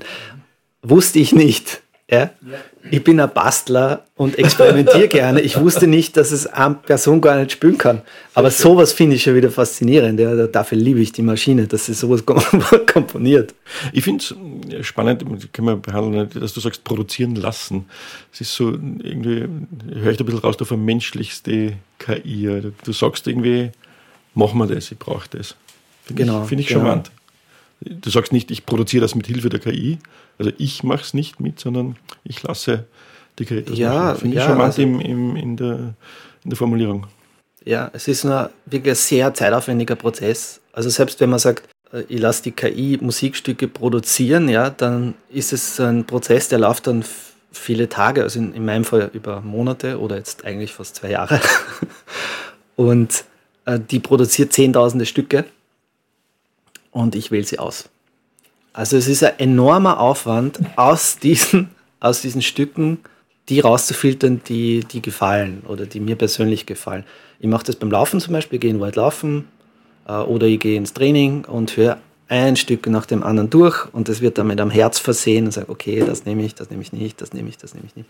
Wusste ich nicht. Ja? Ich bin ein Bastler und experimentiere gerne. Ich wusste nicht, dass es eine Person gar nicht spielen kann. Aber sowas finde ich schon wieder faszinierend. Ja? Dafür liebe ich die Maschine, dass sie sowas komponiert. Ich finde es spannend, kann man behandeln, dass du sagst, produzieren lassen. Es ist so, irgendwie, höre ich da ein bisschen raus, du vermenschlichste KI. Du sagst irgendwie, machen wir das, ich brauche das. Finde genau, ich, find ich genau. charmant. Du sagst nicht, ich produziere das mit Hilfe der KI. Also ich mache es nicht mit, sondern ich lasse die Geräte ja, Finde ja, ich charmant also, im, im, in, der, in der Formulierung. Ja, es ist nur wirklich ein sehr zeitaufwendiger Prozess. Also selbst wenn man sagt, äh, ich lasse die KI Musikstücke produzieren, ja, dann ist es ein Prozess, der läuft dann viele Tage, also in, in meinem Fall über Monate oder jetzt eigentlich fast zwei Jahre. Und äh, die produziert zehntausende Stücke und ich wähle sie aus. Also es ist ein enormer Aufwand, aus diesen, aus diesen Stücken die rauszufiltern, die, die gefallen oder die mir persönlich gefallen. Ich mache das beim Laufen zum Beispiel, gehe in Wald laufen äh, oder ich gehe ins Training und höre ein Stück nach dem anderen durch und das wird dann mit einem Herz versehen und sagt, okay, das nehme ich, das nehme ich nicht, das nehme ich, das nehme ich nicht.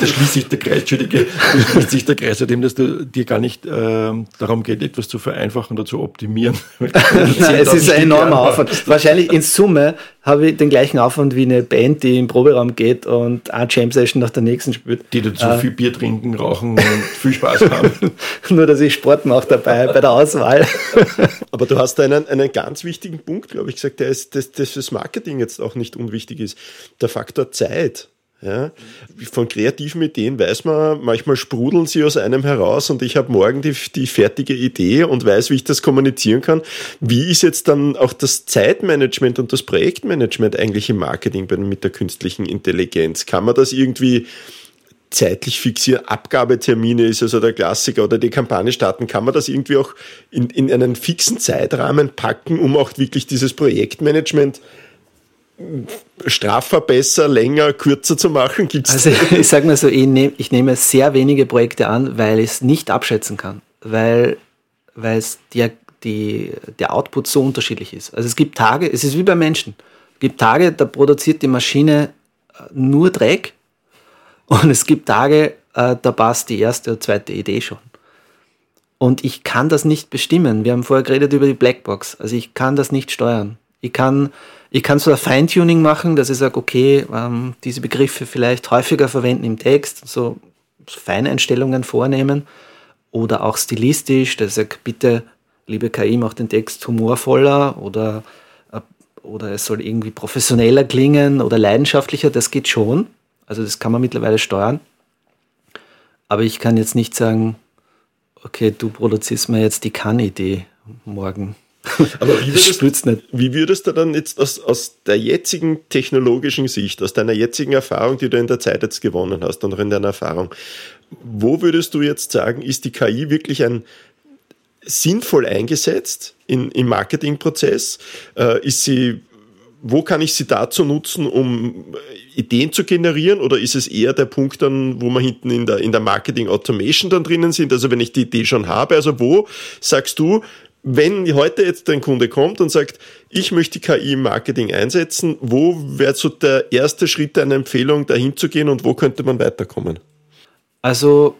da schließt sich der Kreis, Entschuldige, schließt sich der Kreis, dem dass du dir gar nicht äh, darum geht, etwas zu vereinfachen oder zu optimieren. Nein, es ist ein enormer Aufwand. Wahrscheinlich in Summe habe ich den gleichen Aufwand wie eine Band, die im Proberaum geht und eine Jam-Session nach der nächsten spielt. Die dazu äh, viel Bier trinken, rauchen und viel Spaß haben. Nur, dass ich Sport mache dabei bei der Auswahl. Aber du hast da einen, einen ganz wichtigen Punkt, glaube ich, gesagt, der ist, dass, das Marketing jetzt auch nicht unwichtig ist. Der Faktor Zeit. Ja, von kreativen Ideen weiß man, manchmal sprudeln sie aus einem heraus und ich habe morgen die, die fertige Idee und weiß, wie ich das kommunizieren kann. Wie ist jetzt dann auch das Zeitmanagement und das Projektmanagement eigentlich im Marketing mit der künstlichen Intelligenz? Kann man das irgendwie zeitlich fixieren? Abgabetermine ist also der Klassiker oder die Kampagne starten. Kann man das irgendwie auch in, in einen fixen Zeitrahmen packen, um auch wirklich dieses Projektmanagement straffer, besser, länger, kürzer zu machen? Gibt's also ich sage mal so, ich, nehm, ich nehme sehr wenige Projekte an, weil ich es nicht abschätzen kann, weil, weil es der, die, der Output so unterschiedlich ist. Also es gibt Tage, es ist wie bei Menschen, es gibt Tage, da produziert die Maschine äh, nur Dreck und es gibt Tage, äh, da passt die erste oder zweite Idee schon. Und ich kann das nicht bestimmen. Wir haben vorher geredet über die Blackbox. Also ich kann das nicht steuern. Ich kann ich kann so ein Feintuning machen, dass ich sage, okay, ähm, diese Begriffe vielleicht häufiger verwenden im Text, so Feineinstellungen vornehmen oder auch stilistisch, dass ich sage, bitte, liebe KI, mach den Text humorvoller oder, äh, oder es soll irgendwie professioneller klingen oder leidenschaftlicher, das geht schon. Also das kann man mittlerweile steuern. Aber ich kann jetzt nicht sagen, okay, du produzierst mir jetzt die Kann-Idee morgen. Aber wie würdest, nicht. wie würdest du dann jetzt aus, aus der jetzigen technologischen Sicht, aus deiner jetzigen Erfahrung, die du in der Zeit jetzt gewonnen hast und auch in deiner Erfahrung, wo würdest du jetzt sagen, ist die KI wirklich ein sinnvoll eingesetzt in, im Marketingprozess? Äh, ist sie wo kann ich sie dazu nutzen, um Ideen zu generieren? Oder ist es eher der Punkt dann, wo wir hinten in der, in der Marketing Automation dann drinnen sind? Also wenn ich die Idee schon habe, also wo sagst du, wenn heute jetzt ein Kunde kommt und sagt, ich möchte KI im Marketing einsetzen, wo wäre so der erste Schritt einer Empfehlung, dahin zu gehen und wo könnte man weiterkommen? Also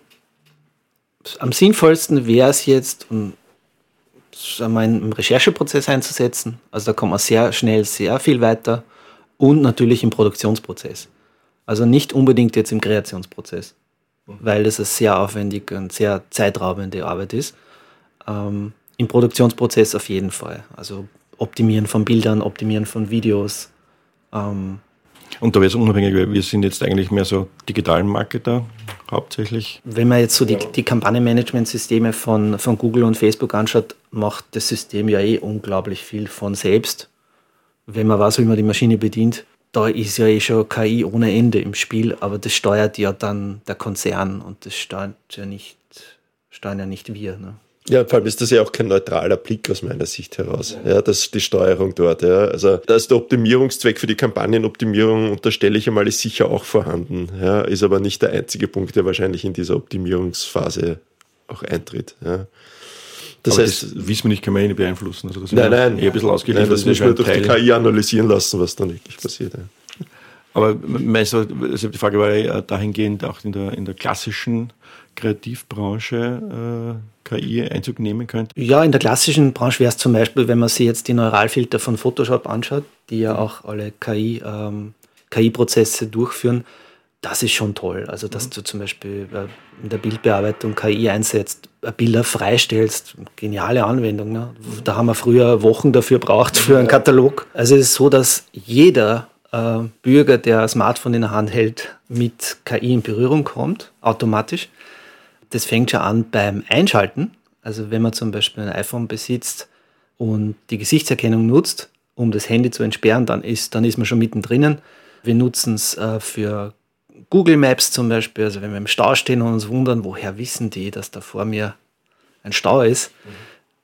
am sinnvollsten wäre es jetzt, um einen Rechercheprozess einzusetzen. Also da kommt man sehr schnell sehr viel weiter und natürlich im Produktionsprozess. Also nicht unbedingt jetzt im Kreationsprozess, weil das eine sehr aufwendige und sehr zeitraubende Arbeit ist. Ähm, im Produktionsprozess auf jeden Fall. Also Optimieren von Bildern, Optimieren von Videos. Ähm und da wäre es unabhängig, weil wir sind jetzt eigentlich mehr so digitalen Marketer hauptsächlich. Wenn man jetzt so die, die Kampagnenmanagementsysteme von, von Google und Facebook anschaut, macht das System ja eh unglaublich viel von selbst. Wenn man weiß, wie man die Maschine bedient, da ist ja eh schon KI ohne Ende im Spiel, aber das steuert ja dann der Konzern und das steuert ja nicht, steuern ja nicht wir. Ne? Ja, vor allem ist das ja auch kein neutraler Blick aus meiner Sicht heraus. Ja, das ist die Steuerung dort. Ja. Also da ist der Optimierungszweck für die Kampagnenoptimierung, unterstelle ich einmal, ist sicher auch vorhanden. Ja, ist aber nicht der einzige Punkt, der wahrscheinlich in dieser Optimierungsphase auch eintritt. Ja. Das aber heißt, das wissen wir nicht, kann man eh nicht beeinflussen. Also das nein, nein, eher ein bisschen ausgeliefert. Nein, das müssen wir durch Teil. die KI analysieren lassen, was dann wirklich passiert. Ja. Aber meinst du, also die Frage war ja dahingehend auch in der, in der klassischen Kreativbranche äh, KI Einzug nehmen könnte? Ja, in der klassischen Branche wäre es zum Beispiel, wenn man sich jetzt die Neuralfilter von Photoshop anschaut, die ja auch alle KI, ähm, KI-Prozesse durchführen, das ist schon toll. Also, dass mhm. du zum Beispiel äh, in der Bildbearbeitung KI einsetzt, äh, Bilder freistellst, geniale Anwendung. Ne? Da haben wir früher Wochen dafür braucht für einen Katalog. Also es ist so, dass jeder äh, Bürger, der ein Smartphone in der Hand hält, mit KI in Berührung kommt, automatisch. Das fängt schon an beim Einschalten. Also wenn man zum Beispiel ein iPhone besitzt und die Gesichtserkennung nutzt, um das Handy zu entsperren, dann ist, dann ist man schon mittendrin. Wir nutzen es äh, für Google Maps zum Beispiel, also wenn wir im Stau stehen und uns wundern, woher wissen die, dass da vor mir ein Stau ist, mhm.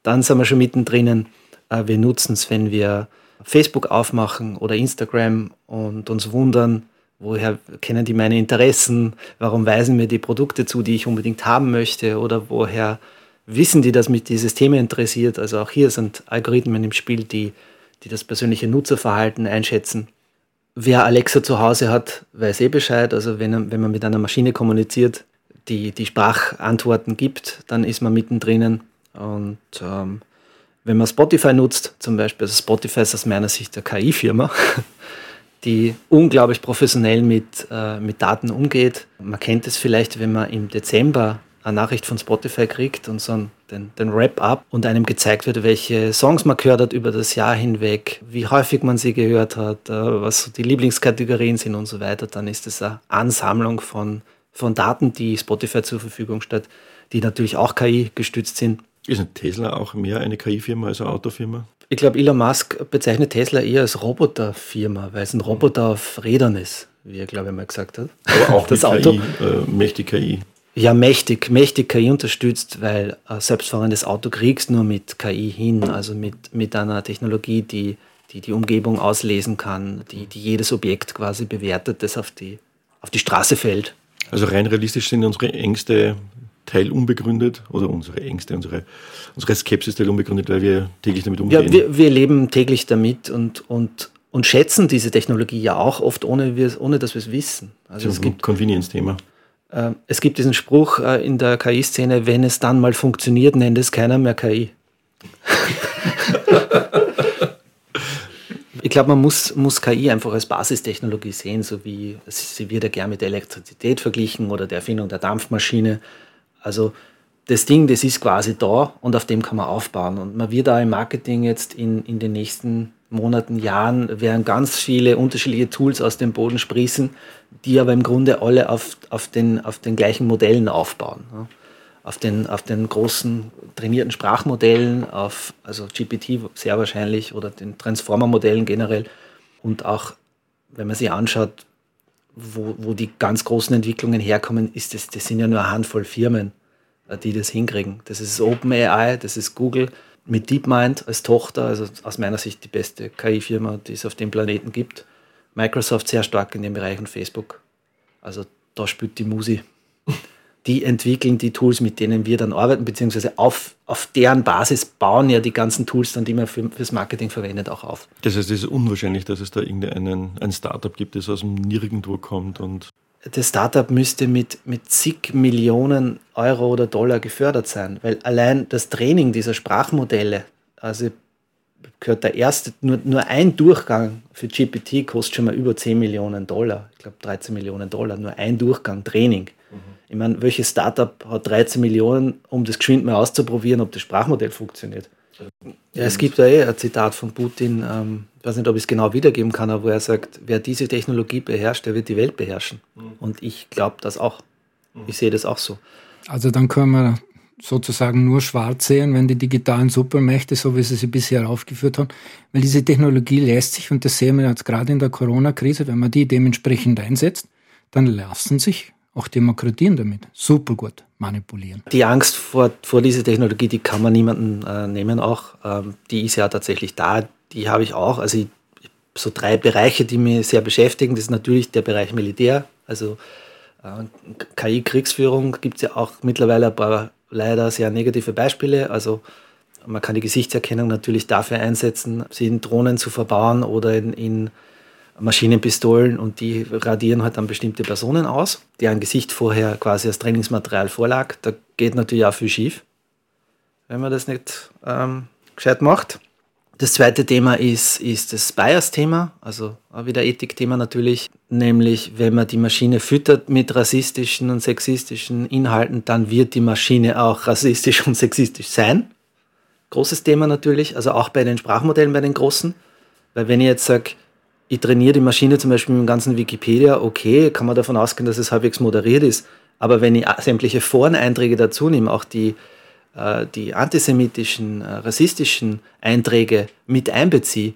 dann sind wir schon mittendrin. Äh, wir nutzen es, wenn wir Facebook aufmachen oder Instagram und uns wundern, woher kennen die meine Interessen, warum weisen mir die Produkte zu, die ich unbedingt haben möchte oder woher wissen die, dass mich dieses Thema interessiert. Also auch hier sind Algorithmen im Spiel, die, die das persönliche Nutzerverhalten einschätzen. Wer Alexa zu Hause hat, weiß eh Bescheid. Also wenn, wenn man mit einer Maschine kommuniziert, die, die Sprachantworten gibt, dann ist man mittendrin. Und ähm, wenn man Spotify nutzt, zum Beispiel, also Spotify ist aus meiner Sicht eine KI-Firma, die unglaublich professionell mit, äh, mit Daten umgeht. Man kennt es vielleicht, wenn man im Dezember eine Nachricht von Spotify kriegt und so den, den Wrap-up und einem gezeigt wird, welche Songs man gehört hat über das Jahr hinweg, wie häufig man sie gehört hat, äh, was die Lieblingskategorien sind und so weiter, dann ist es eine Ansammlung von, von Daten, die Spotify zur Verfügung stellt, die natürlich auch KI gestützt sind. Ist ein Tesla auch mehr eine KI-Firma als eine Autofirma? Ich glaube, Elon Musk bezeichnet Tesla eher als Roboterfirma, weil es ein Roboter auf Rädern ist, wie er, glaube ich, mal gesagt hat. Aber auch das Auto. KI, äh, mächtig KI. Ja, mächtig, mächtig KI unterstützt, weil ein selbstfahrendes Auto kriegst nur mit KI hin, also mit, mit einer Technologie, die, die die Umgebung auslesen kann, die, die jedes Objekt quasi bewertet, das auf die, auf die Straße fällt. Also rein realistisch sind unsere Ängste Teil unbegründet oder unsere Ängste, unsere, unsere Skepsis Teil unbegründet, weil wir täglich damit umgehen. Ja, wir, wir leben täglich damit und, und, und schätzen diese Technologie ja auch oft, ohne, wir, ohne dass wir es wissen. Also es gibt Convenience-Thema. Äh, es gibt diesen Spruch äh, in der KI-Szene, wenn es dann mal funktioniert, nennt es keiner mehr KI. ich glaube, man muss, muss KI einfach als Basistechnologie sehen, so wie sie wird ja gern mit der Elektrizität verglichen oder der Erfindung der Dampfmaschine. Also das Ding, das ist quasi da und auf dem kann man aufbauen. Und man wird da im Marketing jetzt in, in den nächsten Monaten, Jahren werden ganz viele unterschiedliche Tools aus dem Boden sprießen, die aber im Grunde alle auf, auf, den, auf den gleichen Modellen aufbauen. Auf, den, auf den großen trainierten Sprachmodellen, auf also GPT sehr wahrscheinlich oder den Transformer-Modellen generell. Und auch, wenn man sich anschaut, wo, wo die ganz großen Entwicklungen herkommen, ist das, das sind ja nur eine Handvoll Firmen, äh, die das hinkriegen. Das ist OpenAI, das ist Google mit DeepMind als Tochter, also aus meiner Sicht die beste KI-Firma, die es auf dem Planeten gibt. Microsoft sehr stark in dem Bereich und Facebook. Also da spielt die Musi. Die entwickeln die Tools, mit denen wir dann arbeiten, beziehungsweise auf, auf deren Basis bauen ja die ganzen Tools dann, die man für, fürs Marketing verwendet, auch auf. Das heißt, es ist unwahrscheinlich, dass es da irgendeinen ein Startup gibt, das aus dem Nirgendwo kommt und das Startup müsste mit, mit zig Millionen Euro oder Dollar gefördert sein, weil allein das Training dieser Sprachmodelle, also gehört der erste, nur, nur ein Durchgang für GPT kostet schon mal über 10 Millionen Dollar. Ich glaube 13 Millionen Dollar, nur ein Durchgang Training. Mhm. Ich meine, welches Startup hat 13 Millionen, um das geschwind mal auszuprobieren, ob das Sprachmodell funktioniert? Ja, es gibt da eh ein Zitat von Putin, ähm, ich weiß nicht, ob ich es genau wiedergeben kann, aber wo er sagt, wer diese Technologie beherrscht, der wird die Welt beherrschen. Mhm. Und ich glaube das auch. Mhm. Ich sehe das auch so. Also dann können wir sozusagen nur schwarz sehen, wenn die digitalen Supermächte, so wie sie sie bisher aufgeführt haben, weil diese Technologie lässt sich, und das sehen wir jetzt gerade in der Corona-Krise, wenn man die dementsprechend einsetzt, dann lassen sich auch Demokratien damit super gut manipulieren. Die Angst vor, vor dieser Technologie, die kann man niemanden äh, nehmen auch. Ähm, die ist ja tatsächlich da. Die habe ich auch. Also ich, so drei Bereiche, die mich sehr beschäftigen. Das ist natürlich der Bereich Militär. Also äh, KI-Kriegsführung gibt es ja auch mittlerweile ein paar leider sehr negative Beispiele. Also man kann die Gesichtserkennung natürlich dafür einsetzen, sie in Drohnen zu verbauen oder in, in Maschinenpistolen und die radieren halt dann bestimmte Personen aus, deren Gesicht vorher quasi als Trainingsmaterial vorlag. Da geht natürlich auch viel schief, wenn man das nicht ähm, gescheit macht. Das zweite Thema ist, ist das Bias-Thema, also auch wieder Ethik-Thema natürlich, nämlich wenn man die Maschine füttert mit rassistischen und sexistischen Inhalten, dann wird die Maschine auch rassistisch und sexistisch sein. Großes Thema natürlich, also auch bei den Sprachmodellen, bei den großen. Weil wenn ich jetzt sage, ich trainiere die Maschine zum Beispiel mit dem ganzen Wikipedia, okay, kann man davon ausgehen, dass es halbwegs moderiert ist. Aber wenn ich sämtliche Foreneinträge dazu nehme, auch die, äh, die antisemitischen, äh, rassistischen Einträge mit einbeziehe,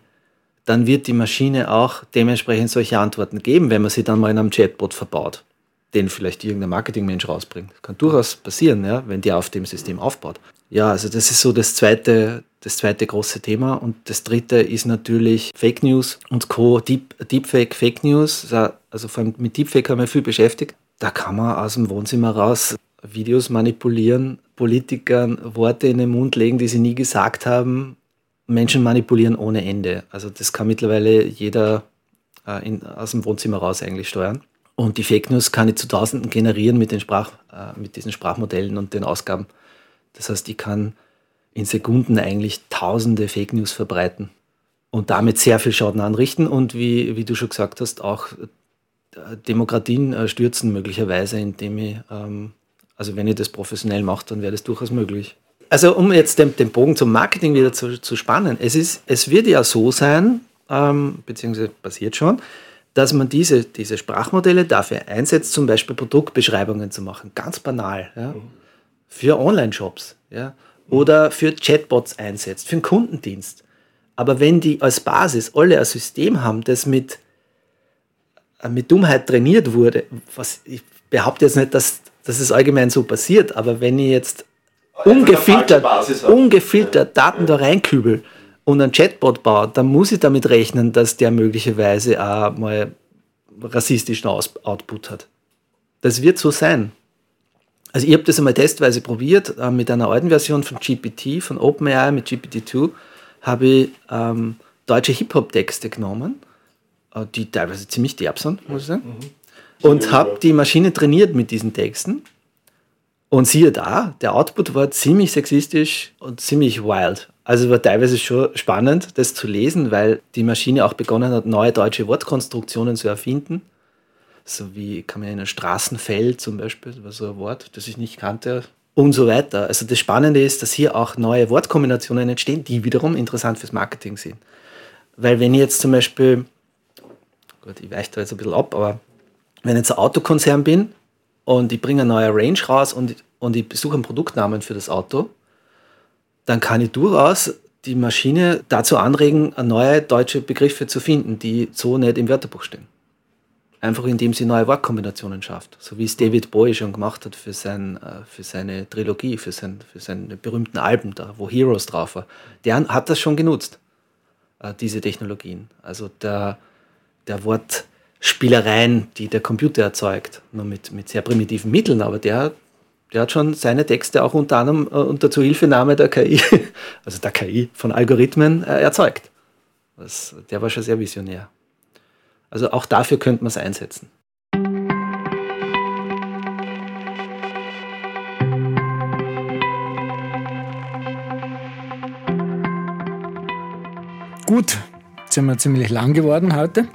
dann wird die Maschine auch dementsprechend solche Antworten geben, wenn man sie dann mal in einem Chatbot verbaut, den vielleicht irgendein Marketingmensch rausbringt. Kann durchaus passieren, ja, wenn der auf dem System aufbaut. Ja, also das ist so das zweite, das zweite große Thema. Und das dritte ist natürlich Fake News und Co. Deep, Deepfake, Fake News. Also vor allem mit Deepfake haben wir viel beschäftigt. Da kann man aus dem Wohnzimmer raus Videos manipulieren, Politikern Worte in den Mund legen, die sie nie gesagt haben, Menschen manipulieren ohne Ende. Also das kann mittlerweile jeder äh, in, aus dem Wohnzimmer raus eigentlich steuern. Und die Fake News kann ich zu Tausenden generieren mit, den Sprach, äh, mit diesen Sprachmodellen und den Ausgaben. Das heißt, ich kann in Sekunden eigentlich Tausende Fake News verbreiten und damit sehr viel Schaden anrichten und wie, wie du schon gesagt hast, auch äh, Demokratien äh, stürzen möglicherweise, indem ich, ähm, also wenn ich das professionell mache, dann wäre das durchaus möglich also um jetzt den, den Bogen zum Marketing wieder zu, zu spannen, es, ist, es wird ja so sein, ähm, beziehungsweise passiert schon, dass man diese, diese Sprachmodelle dafür einsetzt, zum Beispiel Produktbeschreibungen zu machen, ganz banal, ja, für Online-Shops ja, oder für Chatbots einsetzt, für einen Kundendienst. Aber wenn die als Basis alle ein System haben, das mit, äh, mit Dummheit trainiert wurde, was ich behaupte jetzt nicht, dass, dass es allgemein so passiert, aber wenn ich jetzt ungefiltert, ungefiltert Daten da reinkübel und einen Chatbot baue, dann muss ich damit rechnen, dass der möglicherweise auch mal rassistischen Output hat. Das wird so sein. Also ich habe das einmal testweise probiert äh, mit einer alten Version von GPT, von OpenAI mit GPT-2, habe ich ähm, deutsche Hip-Hop-Texte genommen, äh, die teilweise ziemlich derb sind, muss ich sagen, mhm. und habe die Maschine trainiert mit diesen Texten und siehe da, der Output war ziemlich sexistisch und ziemlich wild. Also war teilweise schon spannend, das zu lesen, weil die Maschine auch begonnen hat, neue deutsche Wortkonstruktionen zu erfinden. So wie, kann man in ein Straßenfeld zum Beispiel, das war so ein Wort, das ich nicht kannte, und so weiter. Also das Spannende ist, dass hier auch neue Wortkombinationen entstehen, die wiederum interessant fürs Marketing sind. Weil wenn ich jetzt zum Beispiel, gut, ich weiche da jetzt ein bisschen ab, aber wenn ich jetzt ein Autokonzern bin und ich bringe eine neue Range raus und, und ich suche einen Produktnamen für das Auto, dann kann ich durchaus die Maschine dazu anregen, neue deutsche Begriffe zu finden, die so nicht im Wörterbuch stehen. Einfach indem sie neue Wortkombinationen schafft. So wie es David Bowie schon gemacht hat für, sein, äh, für seine Trilogie, für, sein, für seine berühmten Alben da, wo Heroes drauf war. Der hat das schon genutzt, äh, diese Technologien. Also der, der Wort, Spielereien, die der Computer erzeugt, nur mit, mit sehr primitiven Mitteln, aber der, der hat schon seine Texte auch unter anderem äh, unter Zuhilfenahme der KI, also der KI von Algorithmen äh, erzeugt. Das, der war schon sehr visionär. Also auch dafür könnte man es einsetzen. Gut, jetzt sind wir ziemlich lang geworden heute.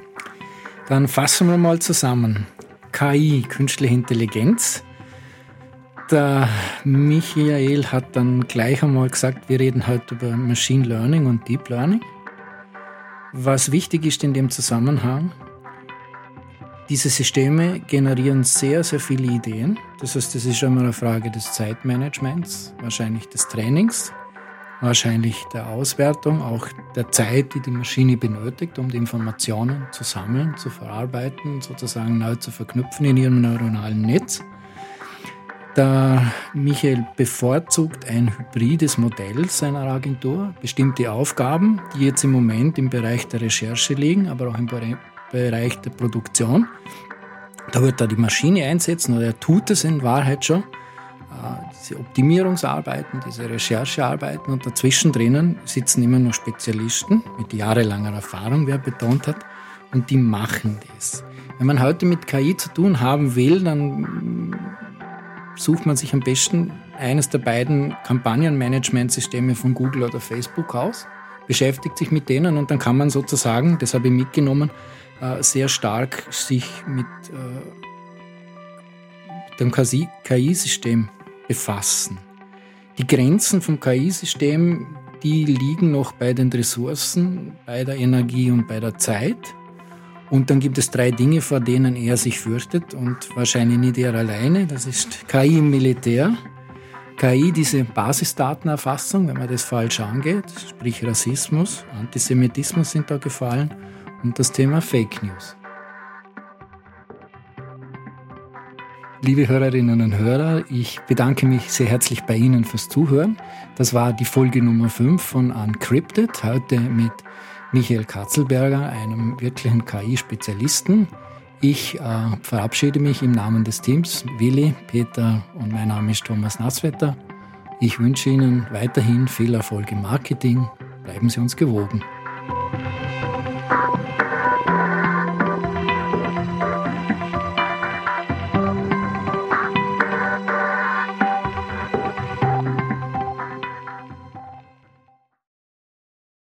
Dann fassen wir mal zusammen. KI, künstliche Intelligenz. Der Michael hat dann gleich einmal gesagt, wir reden heute über Machine Learning und Deep Learning. Was wichtig ist in dem Zusammenhang, diese Systeme generieren sehr, sehr viele Ideen. Das heißt, das ist schon mal eine Frage des Zeitmanagements, wahrscheinlich des Trainings wahrscheinlich der Auswertung, auch der Zeit, die die Maschine benötigt, um die Informationen zu sammeln, zu verarbeiten, sozusagen neu zu verknüpfen in ihrem neuronalen Netz. Der Michael bevorzugt ein hybrides Modell seiner Agentur, bestimmte Aufgaben, die jetzt im Moment im Bereich der Recherche liegen, aber auch im Bereich der Produktion. Da wird er die Maschine einsetzen oder er tut es in Wahrheit schon diese Optimierungsarbeiten, diese Recherchearbeiten und dazwischen drinnen sitzen immer nur Spezialisten mit jahrelanger Erfahrung, wer betont hat, und die machen das. Wenn man heute mit KI zu tun haben will, dann sucht man sich am besten eines der beiden Kampagnenmanagementsysteme von Google oder Facebook aus, beschäftigt sich mit denen und dann kann man sozusagen, das habe ich mitgenommen, äh, sehr stark sich mit äh, dem KI-System befassen. Die Grenzen vom KI-System, die liegen noch bei den Ressourcen, bei der Energie und bei der Zeit. Und dann gibt es drei Dinge, vor denen er sich fürchtet und wahrscheinlich nicht er alleine. Das ist KI im Militär, KI, diese Basisdatenerfassung, wenn man das falsch angeht, sprich Rassismus, Antisemitismus sind da gefallen und das Thema Fake News. Liebe Hörerinnen und Hörer, ich bedanke mich sehr herzlich bei Ihnen fürs Zuhören. Das war die Folge Nummer 5 von Uncrypted, heute mit Michael Katzelberger, einem wirklichen KI-Spezialisten. Ich äh, verabschiede mich im Namen des Teams, Willi, Peter und mein Name ist Thomas Nasswetter. Ich wünsche Ihnen weiterhin viel Erfolg im Marketing. Bleiben Sie uns gewogen.